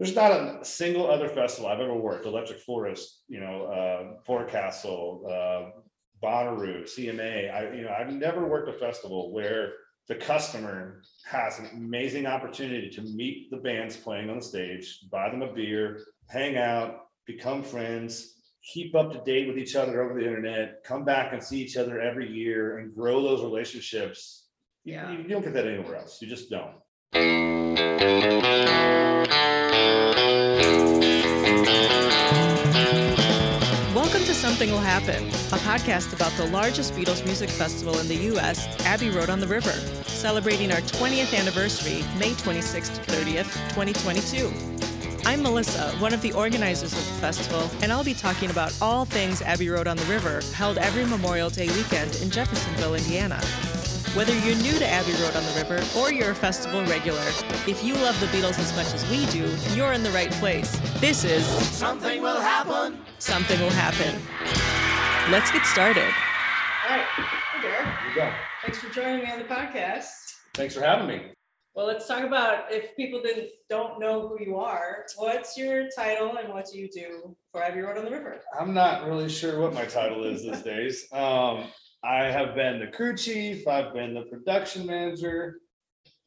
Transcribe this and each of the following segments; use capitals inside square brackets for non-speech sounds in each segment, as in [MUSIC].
There's not a single other festival I've ever worked, Electric Forest, you know, uh, Forecastle, uh, Bonnaroo, CMA, I, you know, I've never worked a festival where the customer has an amazing opportunity to meet the bands playing on the stage, buy them a beer, hang out, become friends, keep up to date with each other over the internet, come back and see each other every year and grow those relationships. Yeah. You, you don't get that anywhere else. You just don't. Welcome to Something Will Happen, a podcast about the largest Beatles music festival in the U.S., Abbey Road on the River, celebrating our 20th anniversary, May 26th to 30th, 2022. I'm Melissa, one of the organizers of the festival, and I'll be talking about all things Abbey Road on the River, held every Memorial Day weekend in Jeffersonville, Indiana. Whether you're new to Abbey Road on the River or you're a festival regular, if you love the Beatles as much as we do, you're in the right place. This is Something will happen. Something Will Happen. Let's get started. All right, hi Derrick. You go. Thanks for joining me on the podcast. Thanks for having me. Well, let's talk about if people didn't don't know who you are. What's your title and what do you do for Abbey Road on the River? I'm not really sure what my title is these days. Um, I have been the crew chief, I've been the production manager.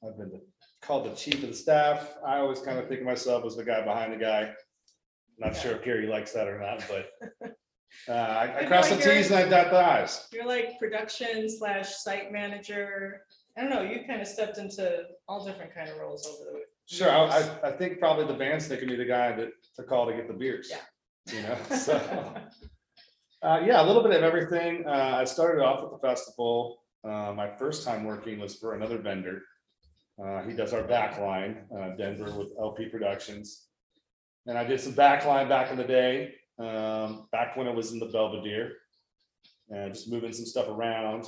I've been the- called the chief of the staff. I always kind of think of myself as the guy behind the guy. Not sure if Gary likes that or not, but [LAUGHS] uh, I I cross the Ts and I dot the Is. You're like production slash site manager. I don't know. You kind of stepped into all different kind of roles over the. Sure, I, years. I, I think probably the band's thinking me the guy that to call to get the beers. Yeah. You know, so. [LAUGHS] Uh, yeah, a little bit of everything. Uh, I started off with the festival. Uh, my first time working was for another vendor. Uh, he does our backline, uh, Denver with LP Productions. And I did some backline back in the day, um, back when it was in the Belvedere. And just moving some stuff around,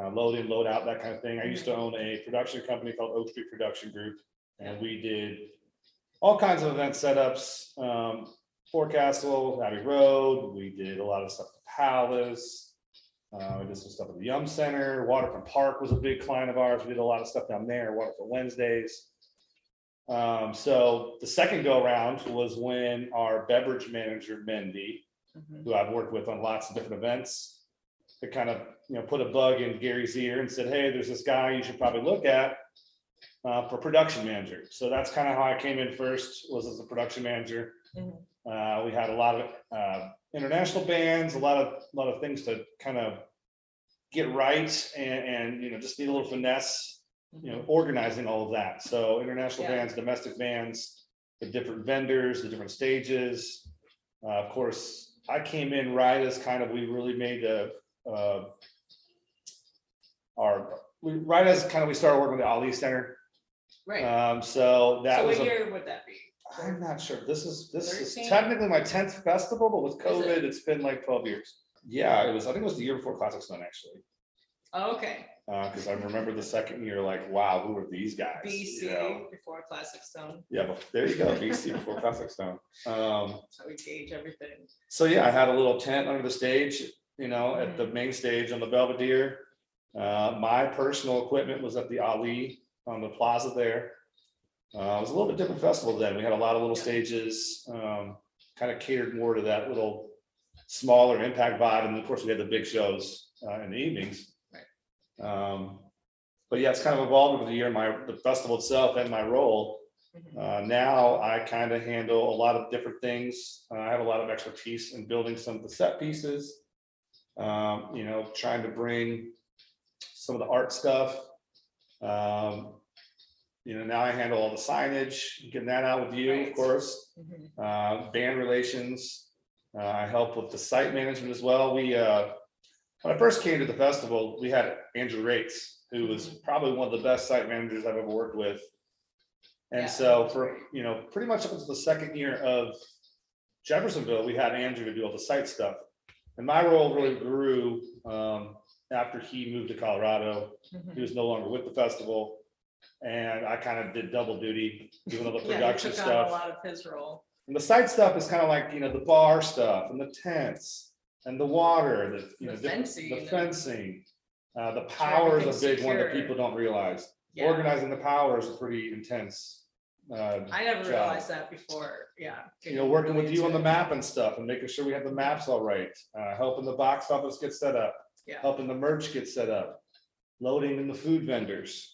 uh, load in, load out, that kind of thing. I used to own a production company called Oak Street Production Group. And we did all kinds of event setups, um, Forecastle, Abbey Road, we did a lot of stuff at Palace. Uh, we did some stuff at the Yum Center, Waterfront Park was a big client of ours, we did a lot of stuff down there, Waterfront Wednesdays. Um, so the second go around was when our beverage manager, Mendy, Mhm. who I've worked with on lots of different events. to kind of, you know, put a bug in Gary's ear and said, hey, there's this guy you should probably look at. Uh, for production manager, so that's kind of how I came in first, was as a production manager. Mhm. Uh, we had a lot of, uh, international bands, a lot of, lot of things to kind of. Get right and, and, you know, just need a little finesse, you know, organizing all of that, so international Yeah. bands, domestic bands. The different vendors, the different stages. Uh, of course, I came in right as kind of, we really made a, uh. Our, we, right as kind of we started working with the Ali Center, Right. um, so that So was. what a- year would that be? I'm not sure. This is, this is 13? technically my tenth festival, but with Is it? COVID, it's been like twelve years. Yeah, it was, I think it was the year before Classic Stone, actually. Oh, okay. Uh, cause I remember the second year, like, wow, who are these guys? you know? BC before Classic Stone. Yeah, but there you go, BC before Classic Stone. Um, how we gauge everything. so yeah, I had a little tent under the stage, you know, at the main stage on the Belvedere. Uh, my personal equipment was at the Ali on the plaza there. Uh, it was a little bit different festival then. We had a lot of little stages, um, kind of catered more to that little smaller impact vibe. And of course, we had the big shows, uh, in the evenings. Um, but yeah, it's kind of evolved over the year, my, the festival itself and my role. Mhm. Uh, now I kind of handle a lot of different things. Uh, I have a lot of expertise in building some of the set pieces. Um, you know, trying to bring some of the art stuff. Um, you know, now I handle all the signage, getting that out with you, of Right. course, Mhm. uh, band relations. Uh, I help with the site management as well. We, uh, when I first came to the festival, we had Andrew Rates, who was probably one of the best site managers I've ever worked with. Yeah, And so for, you know, pretty much up until the second year of Jeffersonville, we had Andrew to do all the site stuff. And my role really grew um, after he moved to Colorado. He Mhm. was no longer with the festival. And I kind of did double duty, doing all the [LAUGHS] Yeah, production took on a stuff. lot of his role. And the site stuff is kind of like, you know, the bar stuff and the tents and the water, the, you know, The the fencing the fencing. Uh, the power is a everything's big one that secure. people don't realize. Yeah. Organizing the power is a pretty intense. uh, I never job. realized that before, yeah. you know, working with you on the map and stuff and making sure we have the maps all right, uh, helping the box office get set up. Yeah. Helping the merch get set up, loading in the food vendors.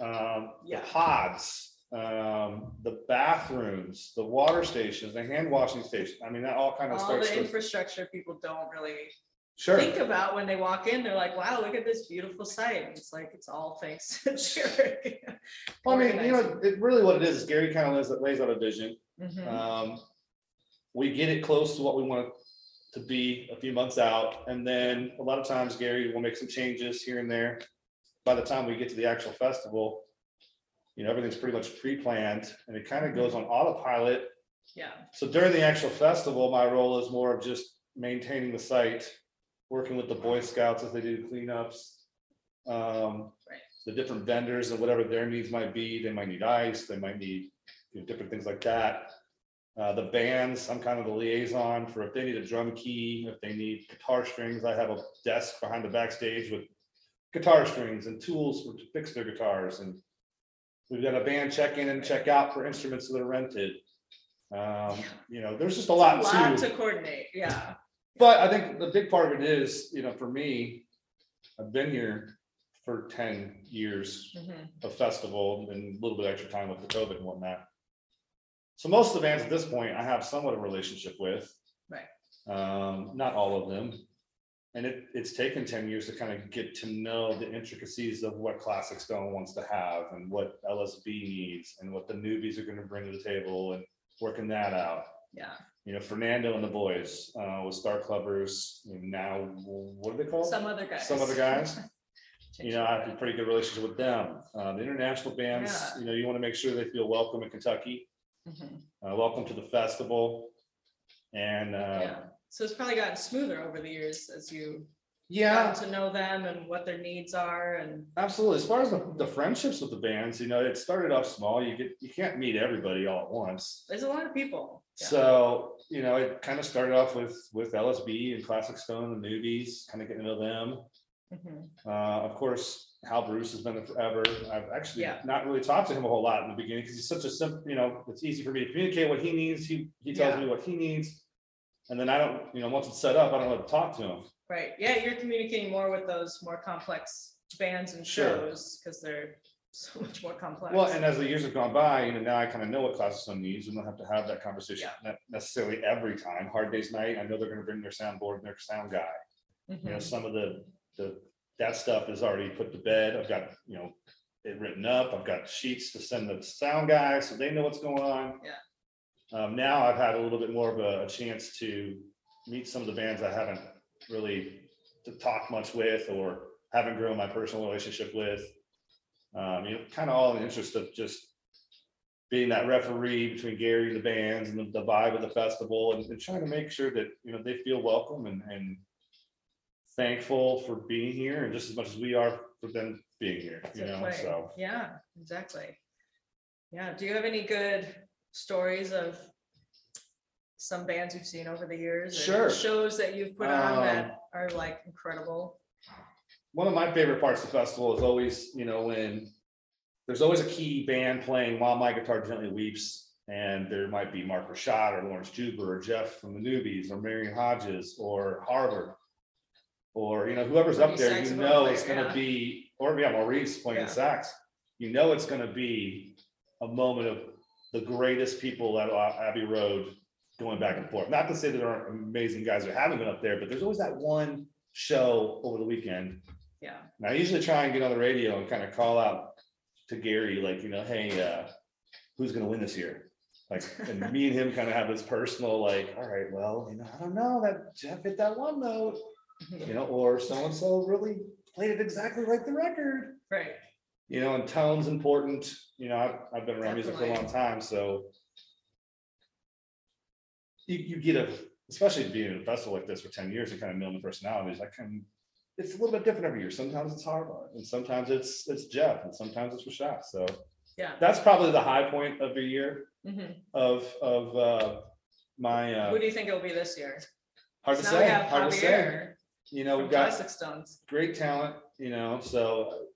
Um, the Yeah. pods, um, the bathrooms, the water stations, the hand washing station. I mean, that all kind of All starts the to, infrastructure people don't really sure. think about when they walk in, they're like, wow, look at this beautiful site. And It's like, it's all thanks to Jared. Well, I mean, you know, it really what it is, is Gary kind of lays, lays out a vision. Mhm. Um, we get it close to what we want it to be a few months out, and then a lot of times Gary will make some changes here and there. By the time we get to the actual festival, you know, everything's pretty much pre-planned and it kind of goes on autopilot. Yeah, So during the actual festival, my role is more of just maintaining the site, working with the Boy Scouts as they do cleanups. Um, Right. the different vendors and whatever their needs might be, they might need ice, they might need, you know, different things like that. Uh, the bands, I'm kind of the liaison for if they need a drum key, if they need guitar strings, I have a desk behind the backstage with guitar strings and tools for to fix their guitars and we've got a band check in and check out for instruments that are rented. Um, you know, there's just a a lot lot to, to coordinate, yeah. but I think the big part of it is, you know, for me, I've been here for ten years Mhm. of festival and a little bit extra time with the COVID and whatnot. So most of the bands at this point, I have somewhat of a relationship with. Right. Um, not all of them. And it, it's taken ten years to kind of get to know the intricacies of what Classic Stone wants to have and what LSB needs and what the newbies are gonna bring to the table and working that out. Yeah, You know, Fernando and the boys, uh, with Star Clubbers, you know, now, what are they called? some other guys. Some other guys? [LAUGHS] You know, I have a pretty good relationship with them. Uh, the international bands, Yeah. you know, you want to make sure they feel welcome in Kentucky, Mhm. uh, welcome to the festival. And, uh, Yeah, so it's probably gotten smoother over the years as you yeah, to know them and what their needs are and, absolutely. As far as the, the friendships with the bands, you know, it started off small. You get, you can't meet everybody all at once. there's a lot of people. Yeah. So, you know, it kind of started off with, with LSB and Classic Stone and the newbies, kind of getting to know them. Mhm. Uh, of course, Hal Bruce has been there forever. I've actually Yeah. not really talked to him a whole lot in the beginning because he's such a simple, you know, it's easy for me to communicate what he needs. He, he tells Yeah. me what he needs. And then I don't, you know, once it's set up, I don't want to talk to them. Right, yeah, you're communicating more with those more complex bands and Sure. shows, because they're so much more complex. Well, and as the years have gone by, you know, now I kind of know what Classic Stone needs and don't have to have that conversation, necessarily every time. Hard Days Night, I know they're gonna bring their soundboard and their sound guy. You know, Mhm. some of the, the, that stuff is already put to bed. I've got, you know, it written up. I've got sheets to send the sound guy, so they know what's going on. Yeah. Um, now I've had a little bit more of a, chance to meet some of the bands I haven't really to talk much with or haven't grown my personal relationship with. Um, you know, kind of all in the interest of just being that referee between Gary and the bands and the, the vibe of the festival and, and trying to make sure that, you know, they feel welcome and, and thankful for being here and just as much as we are for them being here, you know, so. Yeah, exactly. Yeah, do you have any good stories of some bands you've seen over the years? or Sure. Shows that you've put on Um, that are like incredible? One of my favorite parts of the festival is always, you know, when there's always a key band playing while my guitar gently weeps. And there might be Mark Rashad or Laurence Juber or Jeff from the newbies or Marion Hodges or Harvard. Or, you know, whoever's up Maybe there, you saxophone know player, it's gonna yeah. be, or yeah, Maurice playing Yeah. sax. You know it's gonna be a moment of the greatest people at Abbey Road going back and forth. Not to say that there aren't amazing guys that haven't been up there, but there's always that one show over the weekend. Yeah, And I usually try and get on the radio and kind of call out to Gary, like, you know, hey, uh, who's gonna win this year? Like, and me and him kind of have this personal, like, all right, well, you know, I don't know, that Jeff hit that one note, you know, or so-and-so really played it exactly like the record. right, You know, and tone's important, you know, I've, I've been around music for a long Definitely. time, so. You, you get a, especially being at a festival like this for ten years and kind of the personalities, I can, it's a little bit different every year. Sometimes it's Harvard and sometimes it's, it's Jeff and sometimes it's Rashad, so. yeah. That's probably the high point of the year Mhm. of, of, uh, my, uh, Who do you think it'll be this year? hard to Now we say, have hard to say. Javier You know, we've got Classic Stones. great talent, you know, so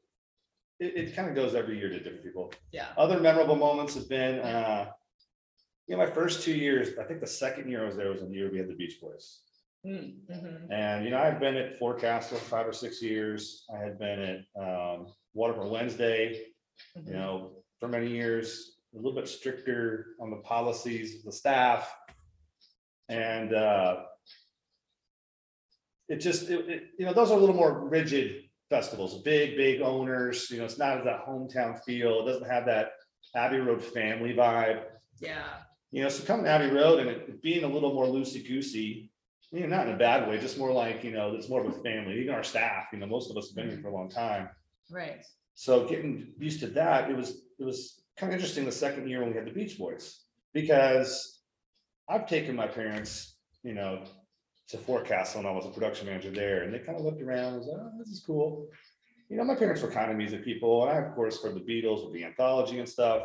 it, it kind of goes every year to different people. Yeah. Other memorable moments have been, uh, you know, my first two years, I think the second year I was there was the year we had the Beach Boys. Mm, mhm. And, you know, I've been at Forecastle for five or six years. I had been at, um, Waterfront Wednesday, you Mhm. know, for many years, a little bit stricter on the policies, of the staff. And, uh, it just, it, it, you know, those are a little more rigid festivals, big, big owners, you know, it's not as that hometown feel. It doesn't have that Abbey Road family vibe. Yeah, You know, so coming to Abbey Road and it being a little more loosey goosey, you know, not in a bad way, just more like, you know, it's more of a family, even our staff, you know, most of us have been here for a long time. right. So getting used to that, it was, it was kind of interesting the second year when we had the Beach Boys. Because I've taken my parents, you know, to Forecastle when I was a production manager there, and they kind of looked around, and was like, oh, this is cool. You know, my parents were kind of music people, and I, of course, heard the Beatles with the anthology and stuff.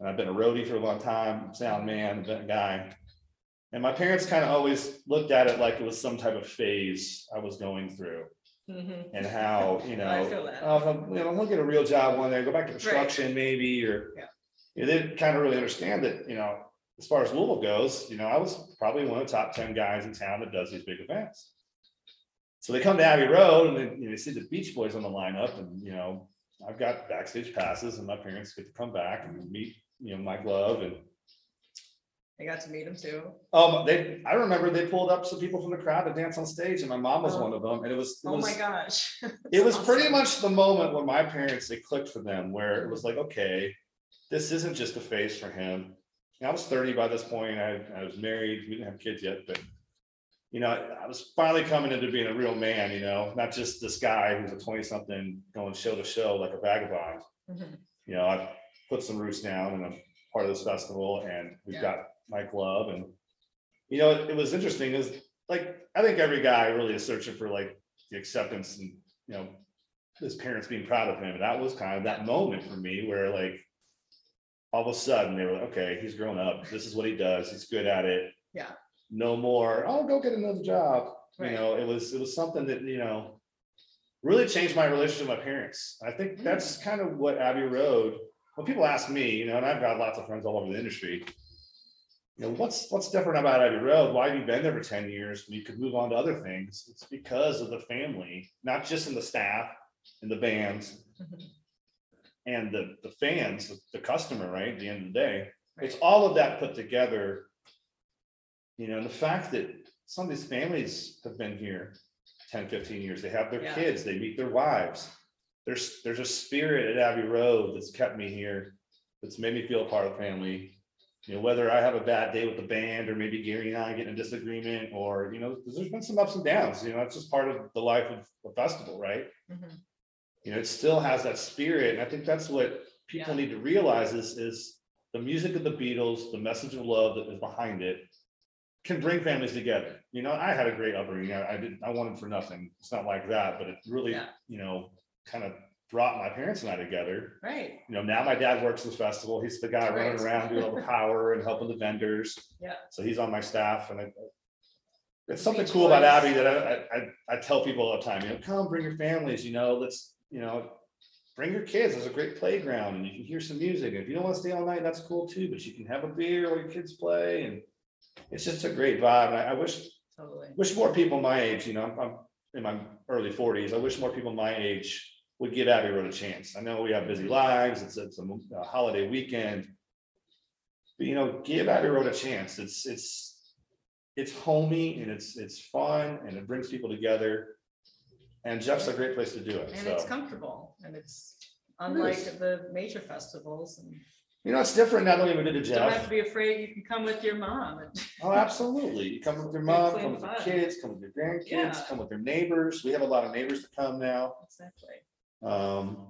And I've been a roadie for a long time, sound man, event guy. And my parents kind of always looked at it like it was some type of phase I was going through Mhm. and how, [LAUGHS] you know. I feel that. Oh, you know, he'll get a real job one day, go back to construction maybe, or. Yeah. You know, they didn't kind of really understand that, you know, as far as Louisville goes, you know, I was probably one of the top ten guys in town that does these big events. So they come to Abbey Road and then, you know, they see the Beach Boys on the lineup and, you know, I've got backstage passes and my parents get to come back and meet, you know, Mike Love and. I got to meet him too. Um, they, I remember they pulled up some people from the crowd to dance on stage and my mom was Oh. one of them and it was. it Oh was- my gosh. [LAUGHS] it was pretty much the moment when my parents, it clicked for them, where it was like, okay, this isn't just a phase for him. I was thirty by this point, I, I was married, we didn't have kids yet, but. You know, I was finally coming into being a real man, you know, not just this guy who's a twenty-something going show to show like a vagabond. Mhm. You know, I've put some roots down and I'm part of this festival and we've Yeah. got my club. and. You know, it it was interesting is, like, I think every guy really is searching for like the acceptance and, you know. His parents being proud of him, and that was kind of that moment for me where like. All of a sudden, they were like, okay, he's grown up, this is what he does, he's good at it. Yeah. No more, oh, go get another job, you know, it was, it was something that, you know. Really changed my relationship with my parents. I think Mm. that's kind of what Abbey Road, when people ask me, you know, and I've got lots of friends all over the industry. You know, what's, what's different about Abbey Road? Why have you been there for ten years? when You could move on to other things. It's because of the family, not just in the staff and the bands Mhm. And the, the fans, the- the customer, right? At the end of the day, it's all of that put together. You know, and the fact that some of these families have been here 10, 15 years, they have their Yeah. kids, they meet their wives. There's, there's a spirit at Abbey Road that's kept me here, that's made me feel a part of the family. You know, whether I have a bad day with the band, or maybe Gary and I get in a disagreement, or, you know, there's been some ups and downs, you know, it's just part of the life of a festival, right? Mhm. You know, it still has that spirit. And I think that's what people Yeah. need to realize is, is the music of the Beatles, the message of love that is behind it can bring families together. You know, I had a great upbringing. I, I didn't, I wanted for nothing. It's not like that, but it really, Yeah. you know, kind of brought my parents and I together. Right, You know, now my dad works the festival. He's the guy running around doing all the [LAUGHS] power and helping the vendors. Yeah. So he's on my staff and I. It's something cool about. Abbey that I, I, I, I tell people all the time, you know, come bring your families, you know, let's, you know. Bring your kids. There's a great playground and you can hear some music. If you don't want to stay all night, that's cool too, but you can have a beer while your kids play and. It's just a great vibe. And I, I wish, totally. wish more people my age, you know, I'm, I'm in my early forties. I wish more people my age would give Abbey Road a chance. I know we have busy lives. It's, it's a a holiday weekend. But you know, give Abbey Road a chance. It's, it's, it's homey and it's, it's fun and it brings people together. And Jeff's a great place to do it. And it's So, comfortable and it's unlike the major festivals and you know, it's different now did to Jeff. you don't have Jeff. to be afraid. You can come with your mom. and- [LAUGHS] Oh, absolutely. You come with your mom, come with your kids, come with your grandkids, Yeah. come with your neighbors. We have a lot of neighbors that come now. Exactly. Um,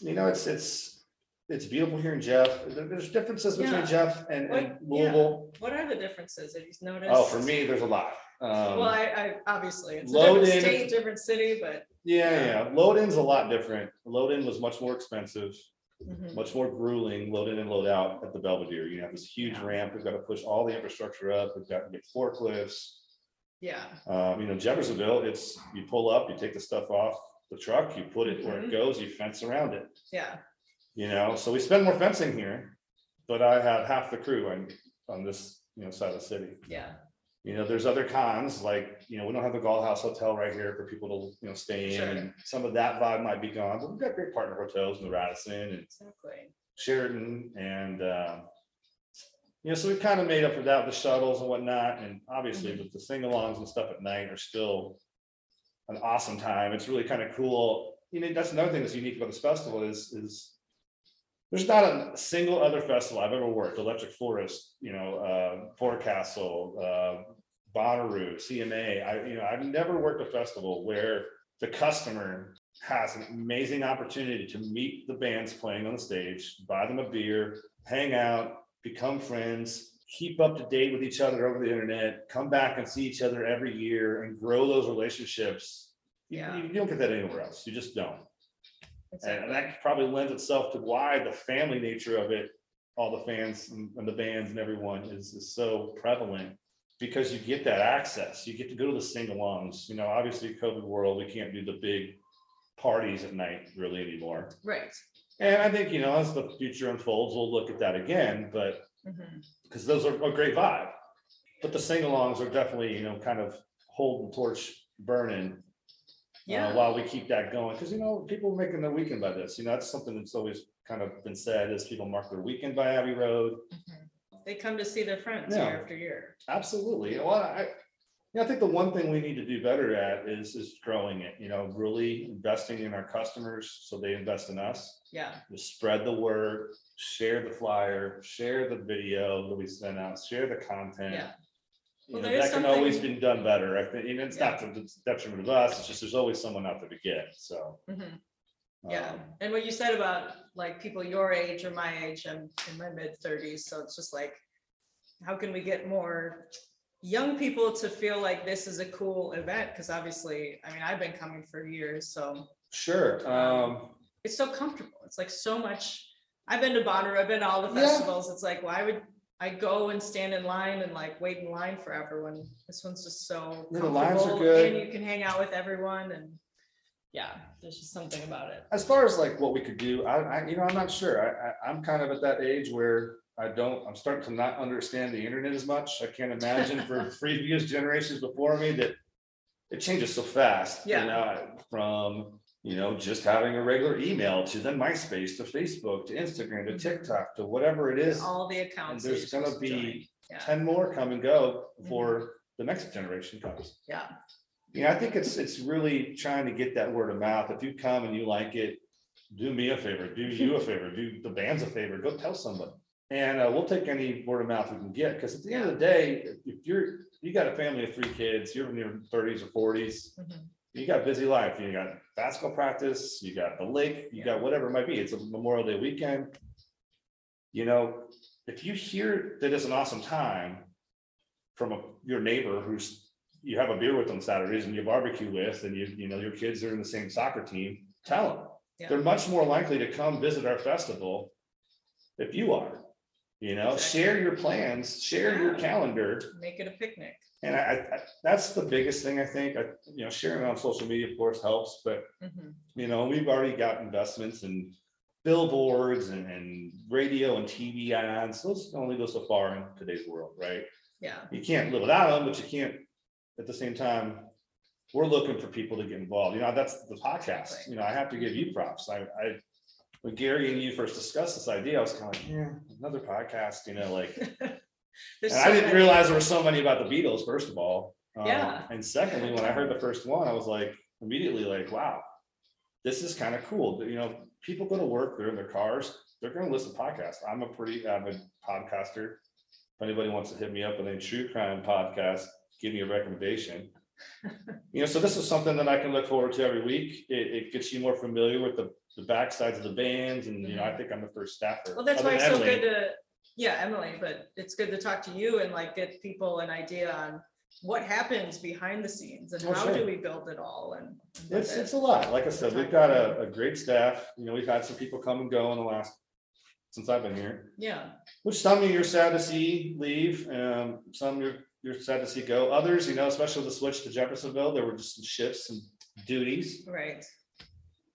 you know, it's, it's, it's beautiful here in Jeff. There- There's differences between Yeah. Jeff and, and What- yeah. Louisville. What are the differences? Have you noticed? Oh, for me, there's a lot. Well, Um, I, I, obviously, it's a different Loaded. state, different city, but. yeah, yeah, Load in's a lot different. Load in was much more expensive, mhm, much more grueling, load in and load out at the Belvedere. You have this huge Yeah. ramp. We've got to push all the infrastructure up. We've got to get forklifts. Yeah, Um, you know, Jeffersonville, it's, you pull up, you take the stuff off the truck, you put it where it Mhm. goes, you fence around it, Yeah, you know, so we spend more fencing here. But I have half the crew on, on this, you know, side of the city. yeah, You know, there's other cons, like, you know, we don't have the Galt House Hotel right here for people to, you know, stay in, Sure. and some of that vibe might be gone, but we've got great partner hotels in the Radisson and exactly. Sheraton and, um. You know, so we've kind of made up for that, with the shuttles and whatnot, and obviously with the sing-alongs and stuff at night are still. An awesome time, it's really kind of cool, you know, that's another thing that's unique about this festival is, is. There's not a single other festival I've ever worked, Electric Forest, you know, uh, Forecastle, uh. Bonnaroo, CMA, I, you know, I've never worked a festival where the customer has an amazing opportunity to meet the bands playing on the stage, buy them a beer, hang out, become friends, keep up to date with each other over the internet, come back and see each other every year and grow those relationships. You- Yeah. You, don't get that anywhere else. You just don't. And exactly. that probably lends itself to why the family nature of it, all the fans and and the bands and everyone is, is so prevalent. Because you get that access, you get to go to the sing-alongs, you know, obviously COVID world, we can't do the big parties at night really anymore. Right. And I think, you know, as the future unfolds, we'll look at that again, but, mm-hmm. because those are a great vibe. But the sing-alongs are definitely, you know, kind of holding the torch burning. Uh, Yeah, While we keep that going, because, you know, people are making their weekend by this, you know, that's something that's always kind of been said, is people mark their weekend by Abbey Road. Mhm. they come to see their friends Yeah. year after year. Absolutely, well, I, yeah, I think the one thing we need to do better at is, is growing it, you know, really investing in our customers, so they invest in us. Yeah, to spread the word, share the flyer, share the video that we sent out, share the content. Yeah. You Well, know, there is that can always something- been done better. I think, and it's not to the detriment of us, it's just there's always someone out there to get, so. Mhm. yeah. um, And what you said about like people your age or my age, I'm in my mid thirties, so it's just like, how can we get more young people to feel like this is a cool event? Because obviously, I mean, I've been coming for years, so Sure, um, it's so comfortable. It's like so much. I've been to Bonnaroo, I've been to all the Yeah. festivals. It's like, why would I go and stand in line and like wait in line forever when this one's just so Yeah, the lines are comfortable good. and you can hang out with everyone and yeah, there's just something about it. as far as like what we could do, I, I, you know, I'm not sure. I, I, I'm kind of at that age where I don't, I'm starting to not understand the internet as much. I can't imagine for [LAUGHS] previous generations before me that it changes so fast. you Yeah. know, From, you know, just having a regular email to then MySpace to Facebook to Instagram to Mhm. TikTok to whatever it is. All the And accounts. that there's you're gonna supposed to join. be Yeah. ten more come and go before the next generation comes. Yeah, Yeah, I think it's, it's really trying to get that word of mouth. If you come and you like it, do me a favor, do you a [LAUGHS] favor, do the bands a favor, go tell somebody. And uh, we'll take any word of mouth we can get, because at the end of the day, if- if you're, you got a family of three kids, you're in your thirties or forties. Mhm. You got a busy life, you got basketball practice, you got the lake, you got whatever it might be, it's a Memorial Day weekend. You know, if you hear that it's an awesome time. From a, your neighbor who's, you have a beer with on Saturdays and you barbecue with, and you, you know, your kids are in the same soccer team, tell them. Yeah. They're much more likely to come visit our festival. If you are, you know, Exactly. share your plans, share your Yeah. calendar. make it a picnic. And I, I, that's the biggest thing I think, I, you know, sharing on social media, of course, helps, but Mhm. you know, we've already got investments in billboards and, and radio and TV ads. Those only go so far in today's world, right? Yeah, You can't live without them, but you can't, at the same time, we're looking for people to get involved. You know, that's the podcast. Exactly. You know, I have to give you props. I, I, when Gary and you first discussed this idea, I was kind of like, yeah, another podcast, you know, like, [LAUGHS] and I didn't realize there were so many about the Beatles, first of all. Um, Yeah. And secondly, when I heard the first one, I was like, immediately like, wow, this is kind of cool. You know, people go to work, they're in their cars, they're gonna listen to podcasts. I'm a pretty avid podcaster. If anybody wants to hit me up with a true crime podcast, give me a recommendation. [LAUGHS] You know, so this is something that I can look forward to every week. It, it gets you more familiar with the, the backsides of the bands and, you know, I think I'm the first staffer. Well, that's other why than it's so Emily. good to, yeah, Emily, but it's good to talk to you and like get people an idea on what happens behind the scenes and Oh, how sure. do we build it all and. and It's, it's a lot. Like I said, we've got a, a great staff. You know, we've had some people come and go in the last, since I've been here. Yeah, Which some of you're sad to see leave, um, some you're, you're sad to see go. Others, you know, especially the switch to Jeffersonville, there were just some shifts and duties. right,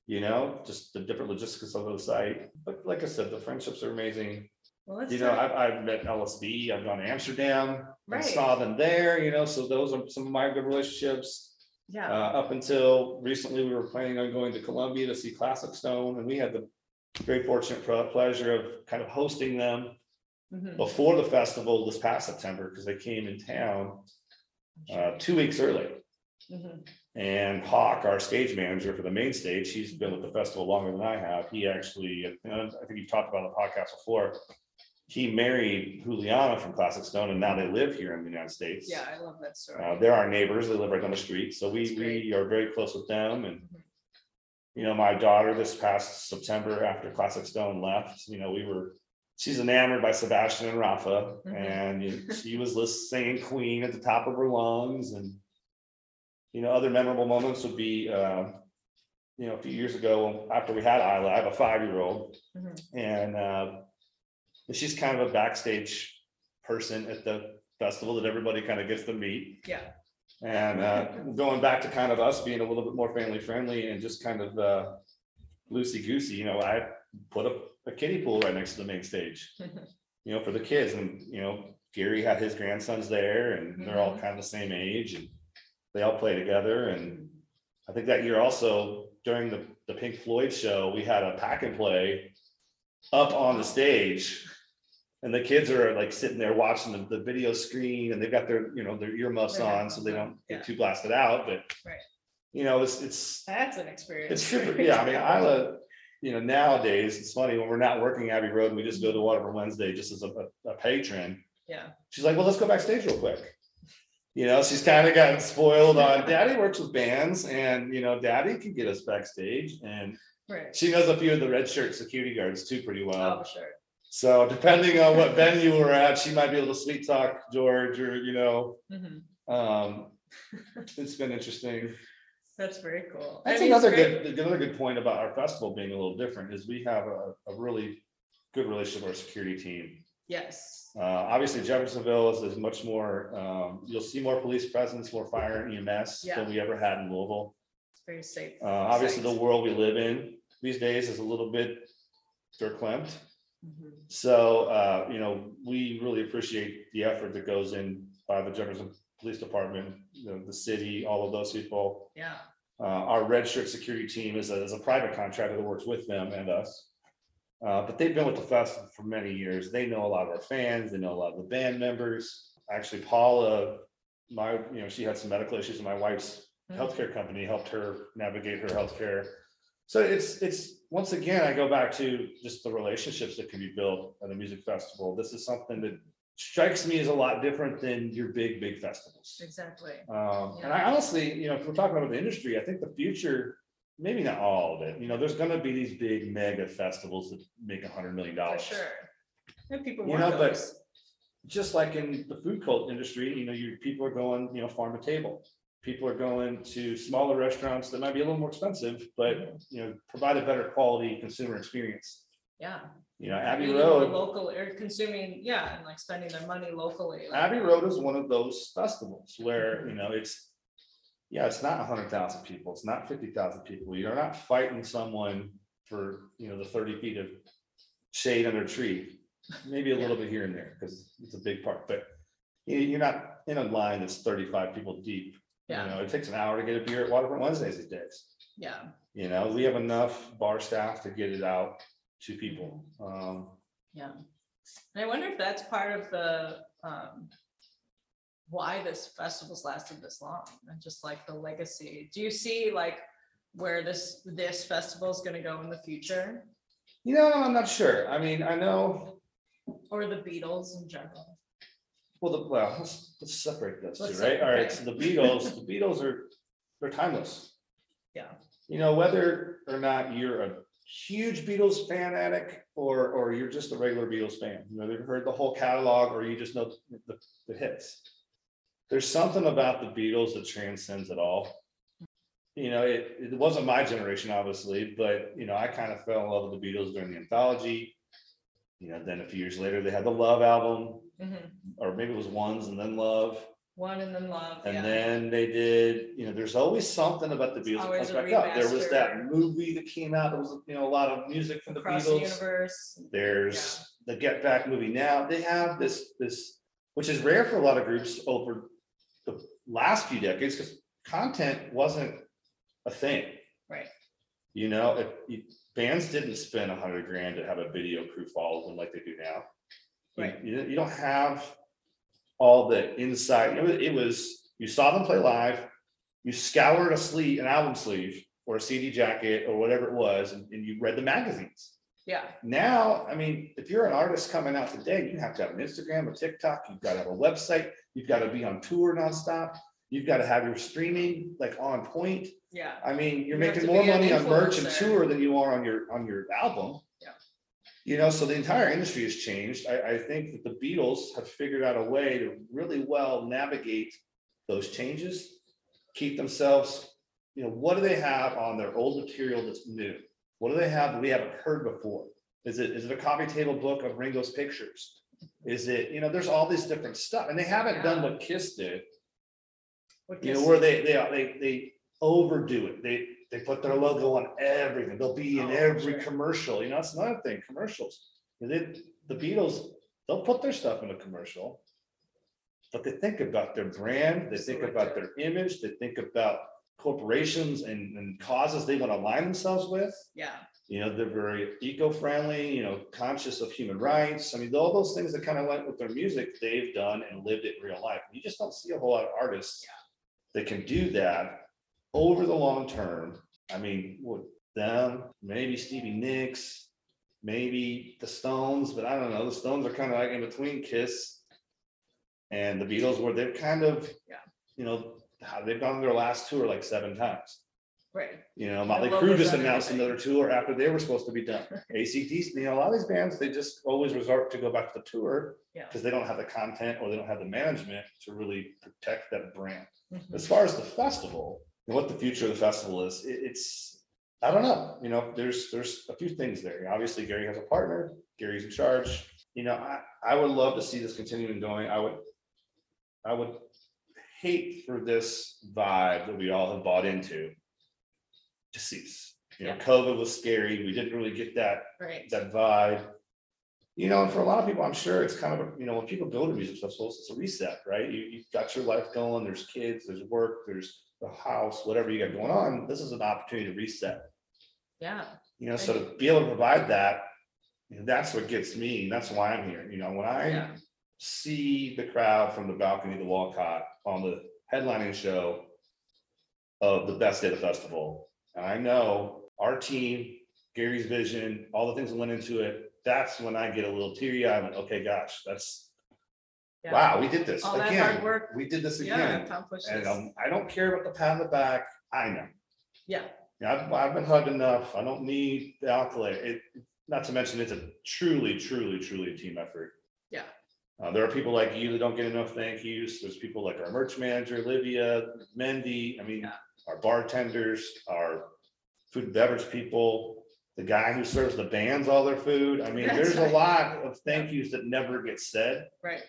You know, just the different logistics of the site, but like I said, the friendships are amazing. Well, let's You know, start- I've, I've met LSB, I've gone to Amsterdam, and Right. saw them there, you know, so those are some of my good relationships. Uh, Yeah, up until recently, we were planning on going to Columbia to see Classic Stone, and we had the very fortunate pro- pleasure of kind of hosting them mhm, before the festival this past September, because they came in town uh, two weeks early. mhm. And Hawk, our stage manager for the main stage, he's been with the festival longer than I have. He actually, I think you've talked about on the podcast before. He married Juliana from Classic Stone, and now they live here in the United States. Yeah, I love that story. Uh, they're our neighbors. They live right down the street, so we, we are very close with them and. Mhm. You know, my daughter this past September after Classic Stone left, you know, we were, she's enamored by Sebastian and Rafa. Mhm. And she was singing Queen at the top of her lungs and. You know, other memorable moments would be, uh. You know, a few years ago, after we had Isla, I have a five-year-old Mhm. and, uh. She's kind of a backstage person at the festival that everybody kind of gets to meet. Yeah, And uh, going back to kind of us being a little bit more family friendly and just kind of uh. Loosey goosey, you know, I put a, a kiddie pool right next to the main stage, you know, for the kids and, you know. Gary had his grandsons there and they're all kind of the same age and they all play together and. I think that year also during the, the Pink Floyd show, we had a pack and play up on the stage. And the kids are like sitting there watching the, the video screen and they've got their, you know, their earmuffs Their on, so they don't yeah. get too blasted out, but. Right. You know, it's, it's, that's an experience. it's super, yeah, I mean, Isla, you know, nowadays, it's funny, when we're not working Abbey Road, and we just go to Waterfront Wednesday just as a, a patron. Yeah, She's like, well, let's go backstage real quick. You know, she's kind of gotten spoiled on, daddy works with bands and, you know, daddy can get us backstage and right. she knows a few of the red shirt security guards too pretty well. Oh, sure. So depending on what venue we're at, she might be able to sweet talk George or, you know, Mhm. um, [LAUGHS] it's been interesting. That's very cool. I That's mean, another good, another good point about our festival being a little different is we have a, a really good relationship with our security team. Yes, Uh, obviously Jeffersonville is, is much more, um, you'll see more police presence, more fire and EMS Yeah. than we ever had in Louisville. it's very safe. Uh, obviously the world we live in these days is a little bit verklempt. Mhm. So, uh, you know, we really appreciate the effort that goes in by the Jefferson Police Department, you know, the city, all of those people. Yeah, Uh, our red shirt security team is a, is a private contractor that works with them and us. Uh, but they've been with the festival for many years. They know a lot of our fans, they know a lot of the band members. Actually, Paula, my, you know, she had some medical issues and my wife's Mhm. healthcare company helped her navigate her healthcare. So it's, it's, once again, I go back to just the relationships that can be built at a music festival. This is something that strikes me as a lot different than your big, big festivals. exactly. Um, and I honestly, you know, if we're talking about the industry, I think the future, maybe not all of it, you know, there's gonna be these big mega festivals that make a hundred million For dollars. sure. And people You want know, but those. just like in the food cult industry, you know, you, people are going, you know, farm to table. People are going to smaller restaurants that might be a little more expensive, but, mm-hmm. you know, provide a better quality consumer experience. Yeah. You know, Abbey Eating Road, Local or consuming, yeah, and like spending their money locally. like- Abbey Road is one of those festivals where, you know, it's. Yeah, it's not hundred thousand people, it's not fifty thousand people, you're not fighting someone for, you know, the thirty feet of. Shade under a tree, maybe a little bit here and there, because it's a big park, but. You, you're not in a line that's thirty-five people deep, you Yeah, know, it takes an hour to get a beer at Waterfront Wednesdays these days. yeah, You know, we have enough bar staff to get it out to people, um. yeah. And I wonder if that's part of the, um, why this festival's lasted this long and just like the legacy. Do you see like where this, this festival is gonna go in the future? You know, I'm not sure, I mean, I know. Or the Beatles in general? Well, the, well, let's, let's separate those Let's two, right? All right, so the Beatles, the Beatles are, they're timeless. Yeah. You know, whether or not you're a huge Beatles fanatic or, or you're just a regular Beatles fan, you know, you've heard the whole catalog or you just know the, the hits. There's something about the Beatles that transcends it all. You know, it, it wasn't my generation, obviously, but, you know, I kind of fell in love with the Beatles during the anthology. You know, then a few years later, they had the Love album, Mhm. or maybe it was ones and then love. One and then love, And yeah, then they did, you know, there's always something about the Beatles that comes back up. There was that movie that came out, there was, you know, a lot of music from the across the Beatles. universe. There's the Get Back movie now. They have this, this, which is rare for a lot of groups over last few decades, because content wasn't a thing. Right. You know, if you- bands didn't spend a hundred grand to have a video crew follow them like they do now. Right. You, you don't have all the you know, it was, you saw them play live, you scoured a sleeve, an album sleeve, or a CD jacket, or whatever it was, and and you read the magazines. Yeah, Now, I mean, if you're an artist coming out today, you have to have an Instagram, a TikTok, you've got to have a website, you've got to be on tour nonstop. You've got to have your streaming like on point. yeah, I mean, you're You making more money on merch and tour than you are on your, on your album. Yeah. You know, so the entire industry has changed. I, I think that the Beatles have figured out a way to really well navigate those changes. Keep themselves, you know, what do they have on their old material that's new? What do they have that we haven't heard before? Is it, is it a coffee table book of Ringo's pictures? Is it, you know, there's all this different stuff, and they haven't done what Kiss did. What You know, where they, they, they, they overdo it. They, they put their logo on everything. They'll be in Oh, every sure. commercial. You know, that's another thing, commercials. They, the Beatles, they'll put their stuff in a commercial. But they think about their brand, they think about their image, they think about corporations and, and causes they want to align themselves with. yeah, You know, they're very eco-friendly, you know, conscious of human rights. I mean, all those things that kind of went with their music, they've done and lived it in real life. You just don't see a whole lot of artists that can do that over the long term. I mean, with them, maybe Stevie Nicks, maybe the Stones, but I don't know. The Stones are kind of like in between Kiss and the Beatles, where they're kind of, Yeah. you know, how they've gone on their last tour like seven times. right, You know, Motley Crue just announced everything. another tour after they were supposed to be done. [LAUGHS] ACDC, you know, a lot of these bands, they just always resort to go back to the tour yeah. because they don't have the content or they don't have the management to really protect that brand. Mhm. As far as the festival, and what the future of the festival is, it- it's, I don't know, you know, there's, there's a few things there. Obviously, Gary has a partner, Gary's in charge. You know, I, I would love to see this continuing and going. I would, I would hate for this vibe that we all have bought into to cease. You know, Yeah. COVID was scary. We didn't really get that Right, that vibe. You know, and for a lot of people, I'm sure it's kind of, a you know, when people go to music festivals, it's a reset, right? You, you've got your life going, there's kids, there's work, there's the house, whatever you got going on. This is an opportunity to reset. yeah, You know, so to be able to provide that, you know, that's what gets me, and that's why I'm here. You know, when I yeah, see the crowd from the balcony the Walcott on the headlining show of the best day of the festival, and I know our team, Gary's vision, all the things that went into it, that's when I get a little teary eyed, like, okay, gosh, that's, yeah. wow, we did this All again. We did this again. accomplished And um, I don't care about the pat on the back, I know. Yeah, Yeah, I've, I've been hugged enough. I don't need the accolade. It, not to mention, it's a truly, truly, truly a team effort. Yeah. Uh, there are people like you that don't get enough thank yous. There's people like our merch manager, Livia, Mendy, I mean, Yeah. our bartenders, our food and beverage people, the guy who serves the bands all their food. I mean, That's there's a lot of thank yous that never get said. right,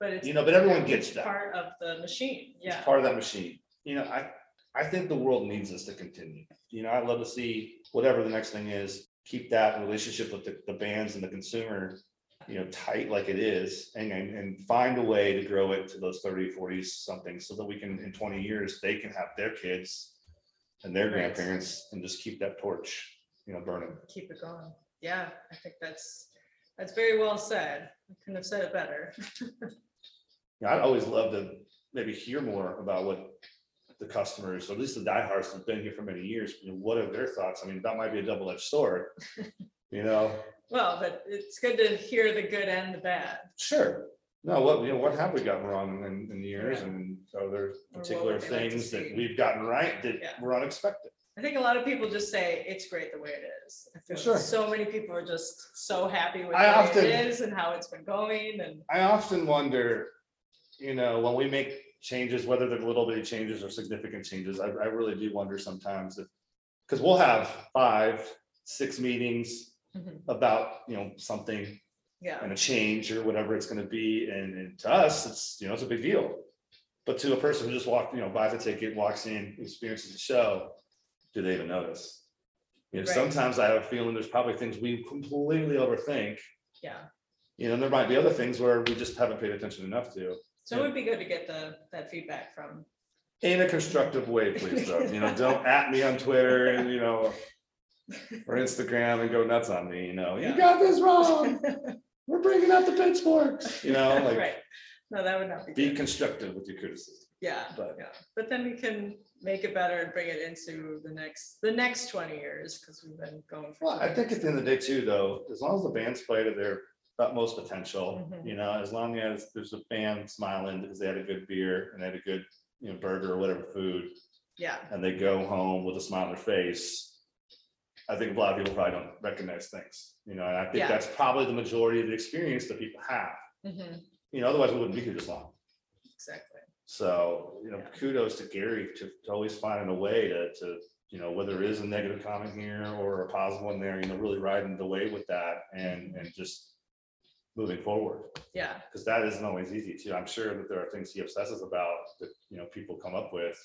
but it's. You know, but everyone gets that. Part of the machine, Yeah. It's part of that machine. You know, I, I think the world needs this to continue. You know, I'd love to see whatever the next thing is, keep that relationship with the, the bands and the consumer, you know, tight like it is and, and, and find a way to grow it to those 30, 40 something so that we can, in twenty years, they can have their kids and their Right. grandparents and just keep that torch, you know, burning. keep it going. Yeah, I think that's, that's very well said. I couldn't have said it better. [LAUGHS] Yeah, I'd always love to maybe hear more about what the customers, or at least the diehards have been here for many years, you know, what are their thoughts? I mean, that might be a double-edged sword. [LAUGHS] You know, Well, but it's good to hear the good and the bad. sure, no, what, you know, what have we gotten wrong in, in years Yeah. and are there what particular would they like to things that see? we've gotten right that Yeah. were unexpected? I think a lot of people just say it's great the way it is. I feel Sure. So many people are just so happy with I way often- it is and how it's been going and I often wonder, you know, when we make changes, whether they're little bitty changes or significant changes, I, I really do wonder sometimes if. Cause we'll have five, six meetings Mhm. about, you know, something yeah, and a change or whatever it's gonna be, and, and to us, it's, you know, it's a big deal. But to a person who just walked, you know, buys a ticket, walks in, experiences the show, do they even notice? You know, Right. sometimes I have a feeling there's probably things we completely overthink. Yeah, You know, and there might be other things where we just haven't paid attention enough to. so it would be good to get the, that feedback from, In a constructive way, please, though. You know, don't at me on Twitter and, you know, or Instagram and go nuts on me, you know, you Yeah. got this wrong. [LAUGHS] We're bringing out the pitchforks, you know, [LAUGHS] like, right, no, that would not be be good, constructive with your criticism. yeah, but- yeah, but then we can make it better and bring it into the next, the next twenty years, because we've been going. for Well, I think at the end of the day too, though, as long as the band's play to their utmost potential, Mhm. you know, as long as there's a band smiling because they had a good beer and they had a good, you know, burger or whatever food, Yeah, and they go home with a smile on their face. I think a lot of people probably don't recognize things, you know, and I think Yeah. that's probably the majority of the experience that people have. mhm, You know, otherwise we wouldn't be here this long. exactly, So, you know, Yeah. kudos to Gary to, to always finding a way to, to, you know, whether it is a negative comment here or a positive one there, you know, really riding the wave with that and, and just moving forward, yeah, because that isn't always easy too. I'm sure that there are things he obsesses about that, you know, people come up with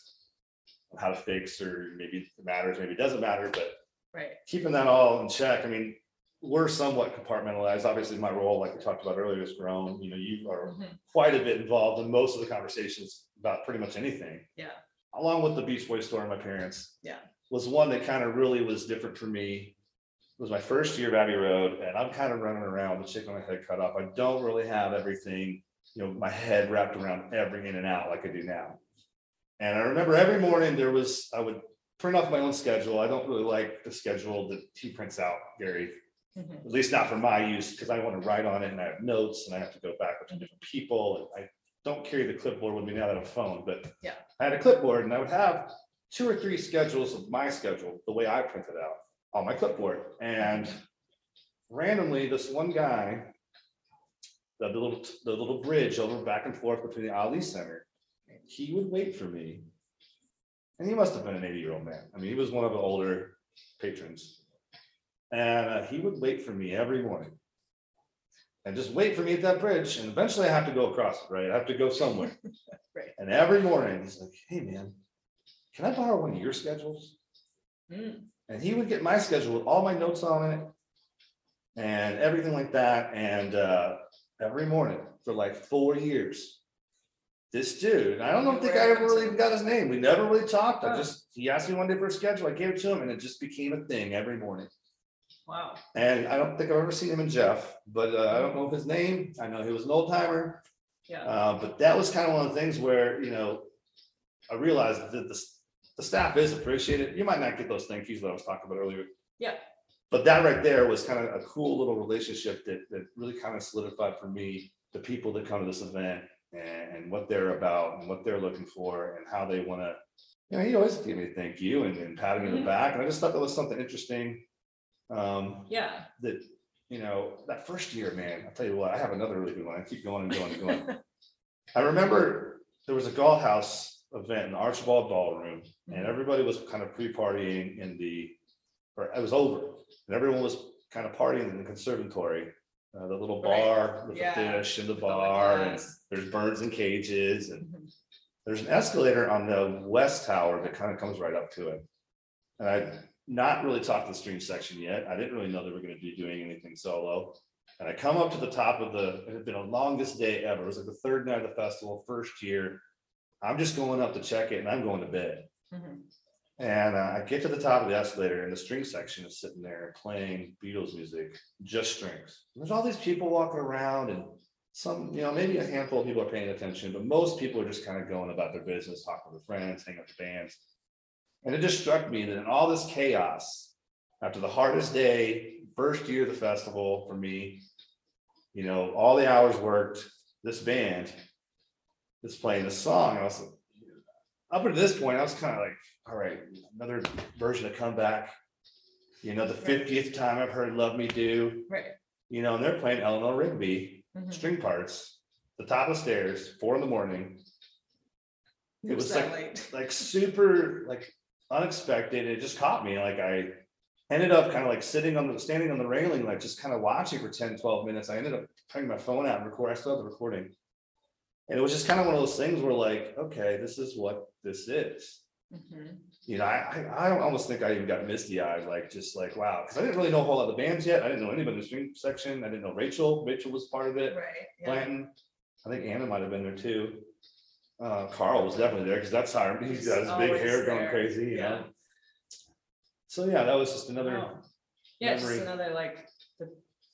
how to fix, or maybe it matters, maybe it doesn't matter, but right, keeping that all in check, I mean, we're somewhat compartmentalized. Obviously, my role, like we talked about earlier, has grown. You know, you are mhm, quite a bit involved in most of the conversations about pretty much anything. yeah, Along with the Beach Boys story, my parents. Yeah. Was one that kind of really was different for me. It was my first year of Abbey Road and I'm kind of running around with the chicken my head cut off. I don't really have everything, you know, my head wrapped around every in and out like I do now. And I remember every morning there was, I would print off my own schedule. I don't really like the schedule that he prints out, Gary mhm, at least not for my use, because I want to write on it and I have notes and I have to go back between different people. And I don't carry the clipboard with me now that I'm phone, but Yeah. I had a clipboard and I would have two or three schedules of my schedule, the way I print it out on my clipboard. And randomly, this one guy, the little, the little bridge over back and forth between the Ali Center, he would wait for me. And he must have been an eighty-year-old man. I mean, he was one of the older patrons. And uh, he would wait for me every morning. And just wait for me at that bridge, and eventually I have to go across it, right? I have to go somewhere. [LAUGHS] Right. And every morning, he's like, hey, man, can I borrow one of your schedules? mm, And he would get my schedule with all my notes on it. And everything like that, and uh, every morning for like four years. This dude, I don't know, think I ever really even got his name, we never really talked, I just, he asked me one day for a schedule, I gave it to him, and it just became a thing every morning. wow, And I don't think I've ever seen him in Jeff, but uh, I don't know his name. I know he was an old timer. yeah, Uh, but that was kind of one of the things where, you know, I realized that the, the staff is appreciated. You might not get those thank yous that I was talking about earlier. Yeah. But that right there was kind of a cool little relationship that, that really kind of solidified for me, the people that come to this event and, and what they're about and what they're looking for and how they want to, you know, he always gave me a thank you and, and patting me on the Mhm. back. And I just thought that was something interesting. Um, yeah, that, you know, that first year, man, I'll tell you what, I have another really good one. I keep going and going and going. [LAUGHS] I remember there was a Galt House event in the Archibald Ballroom and Mhm. everybody was kind of pre-partying in the, or it was over. And everyone was kind of partying in the conservatory, uh, the little Right. bar with the Yeah. fish and the bar and there's birds in cages and Mhm. there's an escalator on the west tower that kind of comes right up to it. And I've not really talked to the stream section yet. I didn't really know they were gonna be doing anything solo. And I come up to the top of the, it had been the longest day ever. It was like the third night of the festival, first year. I'm just going up to check it and I'm going to bed. Mhm. And uh, I get to the top of the escalator and the string section is sitting there playing Beatles music, just strings. There's all these people walking around and some, you know, maybe a handful of people are paying attention, but most people are just kind of going about their business, talking with friends, hanging with bands. And it just struck me that in all this chaos, after the hardest day, first year of the festival for me, you know, all the hours worked, this band is playing this song. I was like, up until this point, I was kind of like, all right, another version of comeback. You know, the fiftieth time I've heard Love Me Do, right. you know, and they're playing Eleanor Rigby, mhm. string parts, the top of stairs, four in the morning, it was like- late. [LAUGHS] like super, like unexpected. It just caught me. Like I ended up kind of like sitting on the, standing on the railing, like just kind of watching for 10, 12 minutes. I ended up putting my phone out and record, I still have the recording. And it was just kind of one of those things where like, okay, this is what this is. Mhm. You know, I, I, I almost think I even got misty eyed, like, just like, wow, because I didn't really know a whole lot of the bands yet. I didn't know anybody in the string section. I didn't know Rachel. Rachel was part of it. Right, yeah, Blanton. I think Anna might have been there too. Uh, Carl was definitely there because that's how he's got his big always hair going there, crazy, you yeah. know? So yeah, that was just another, Wow. Yeah, just memory. another like, the,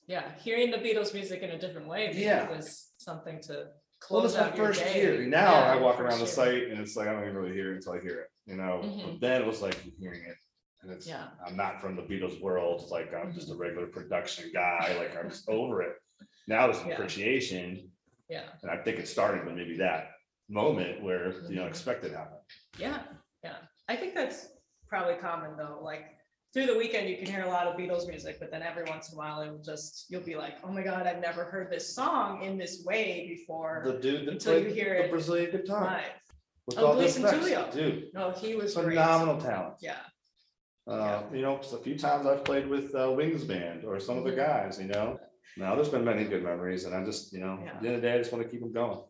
yeah, hearing the Beatles music in a different way. maybe Yeah. Was something to well, close my out your first day. year. Now Yeah, I walk around the first year. site and it's like, I don't even really hear it until I hear it, you know? But Mhm. Then it was like hearing it. And it's, Yeah. I'm not from the Beatles world, it's like I'm just a regular production guy, like I'm just over it. Now there's Yeah. appreciation, Yeah, and I think it started with maybe that moment where the Mhm. unexpected happened. yeah, yeah. I think that's probably common though, like through the weekend, you can hear a lot of Beatles music, but then every once in a while, it will just, you'll be like, oh my God, I've never heard this song in this way before. The dude that Until you played heir the it Brazilian guitar. Live. with Oh, all Luis and effects, Tulio. Dude, No, he was great. phenomenal talent. Yeah, Uh, you know, a few times I've played with uh, Wings Band or some of the Mhm. guys, you know. Now, there's been many good memories and I just, you know, Yeah. at the end of the day, I just want to keep them going.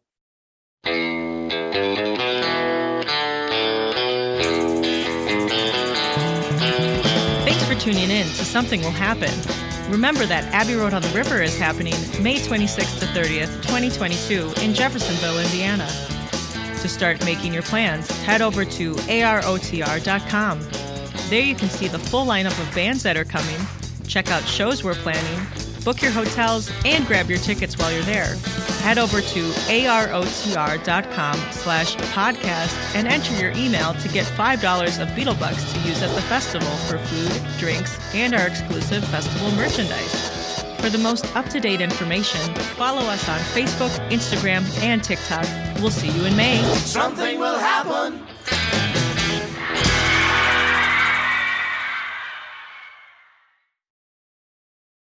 Tuning in to Something Will Happen. Remember that Abbey Road on the River is happening May 26th to 30th, 2022 in Jeffersonville, Indiana. To start making your plans, head over to arotr.com. There you can see the full lineup of bands that are coming, check out shows we're planning, book your hotels, and grab your tickets while you're there. Head over to arotr.com slash podcast and enter your email to get $5 of Beetlebucks to use at the festival for food, drinks, and our exclusive festival merchandise. For the most up-to-date information, follow us on Facebook, Instagram, and TikTok. We'll see you in May. Something will happen.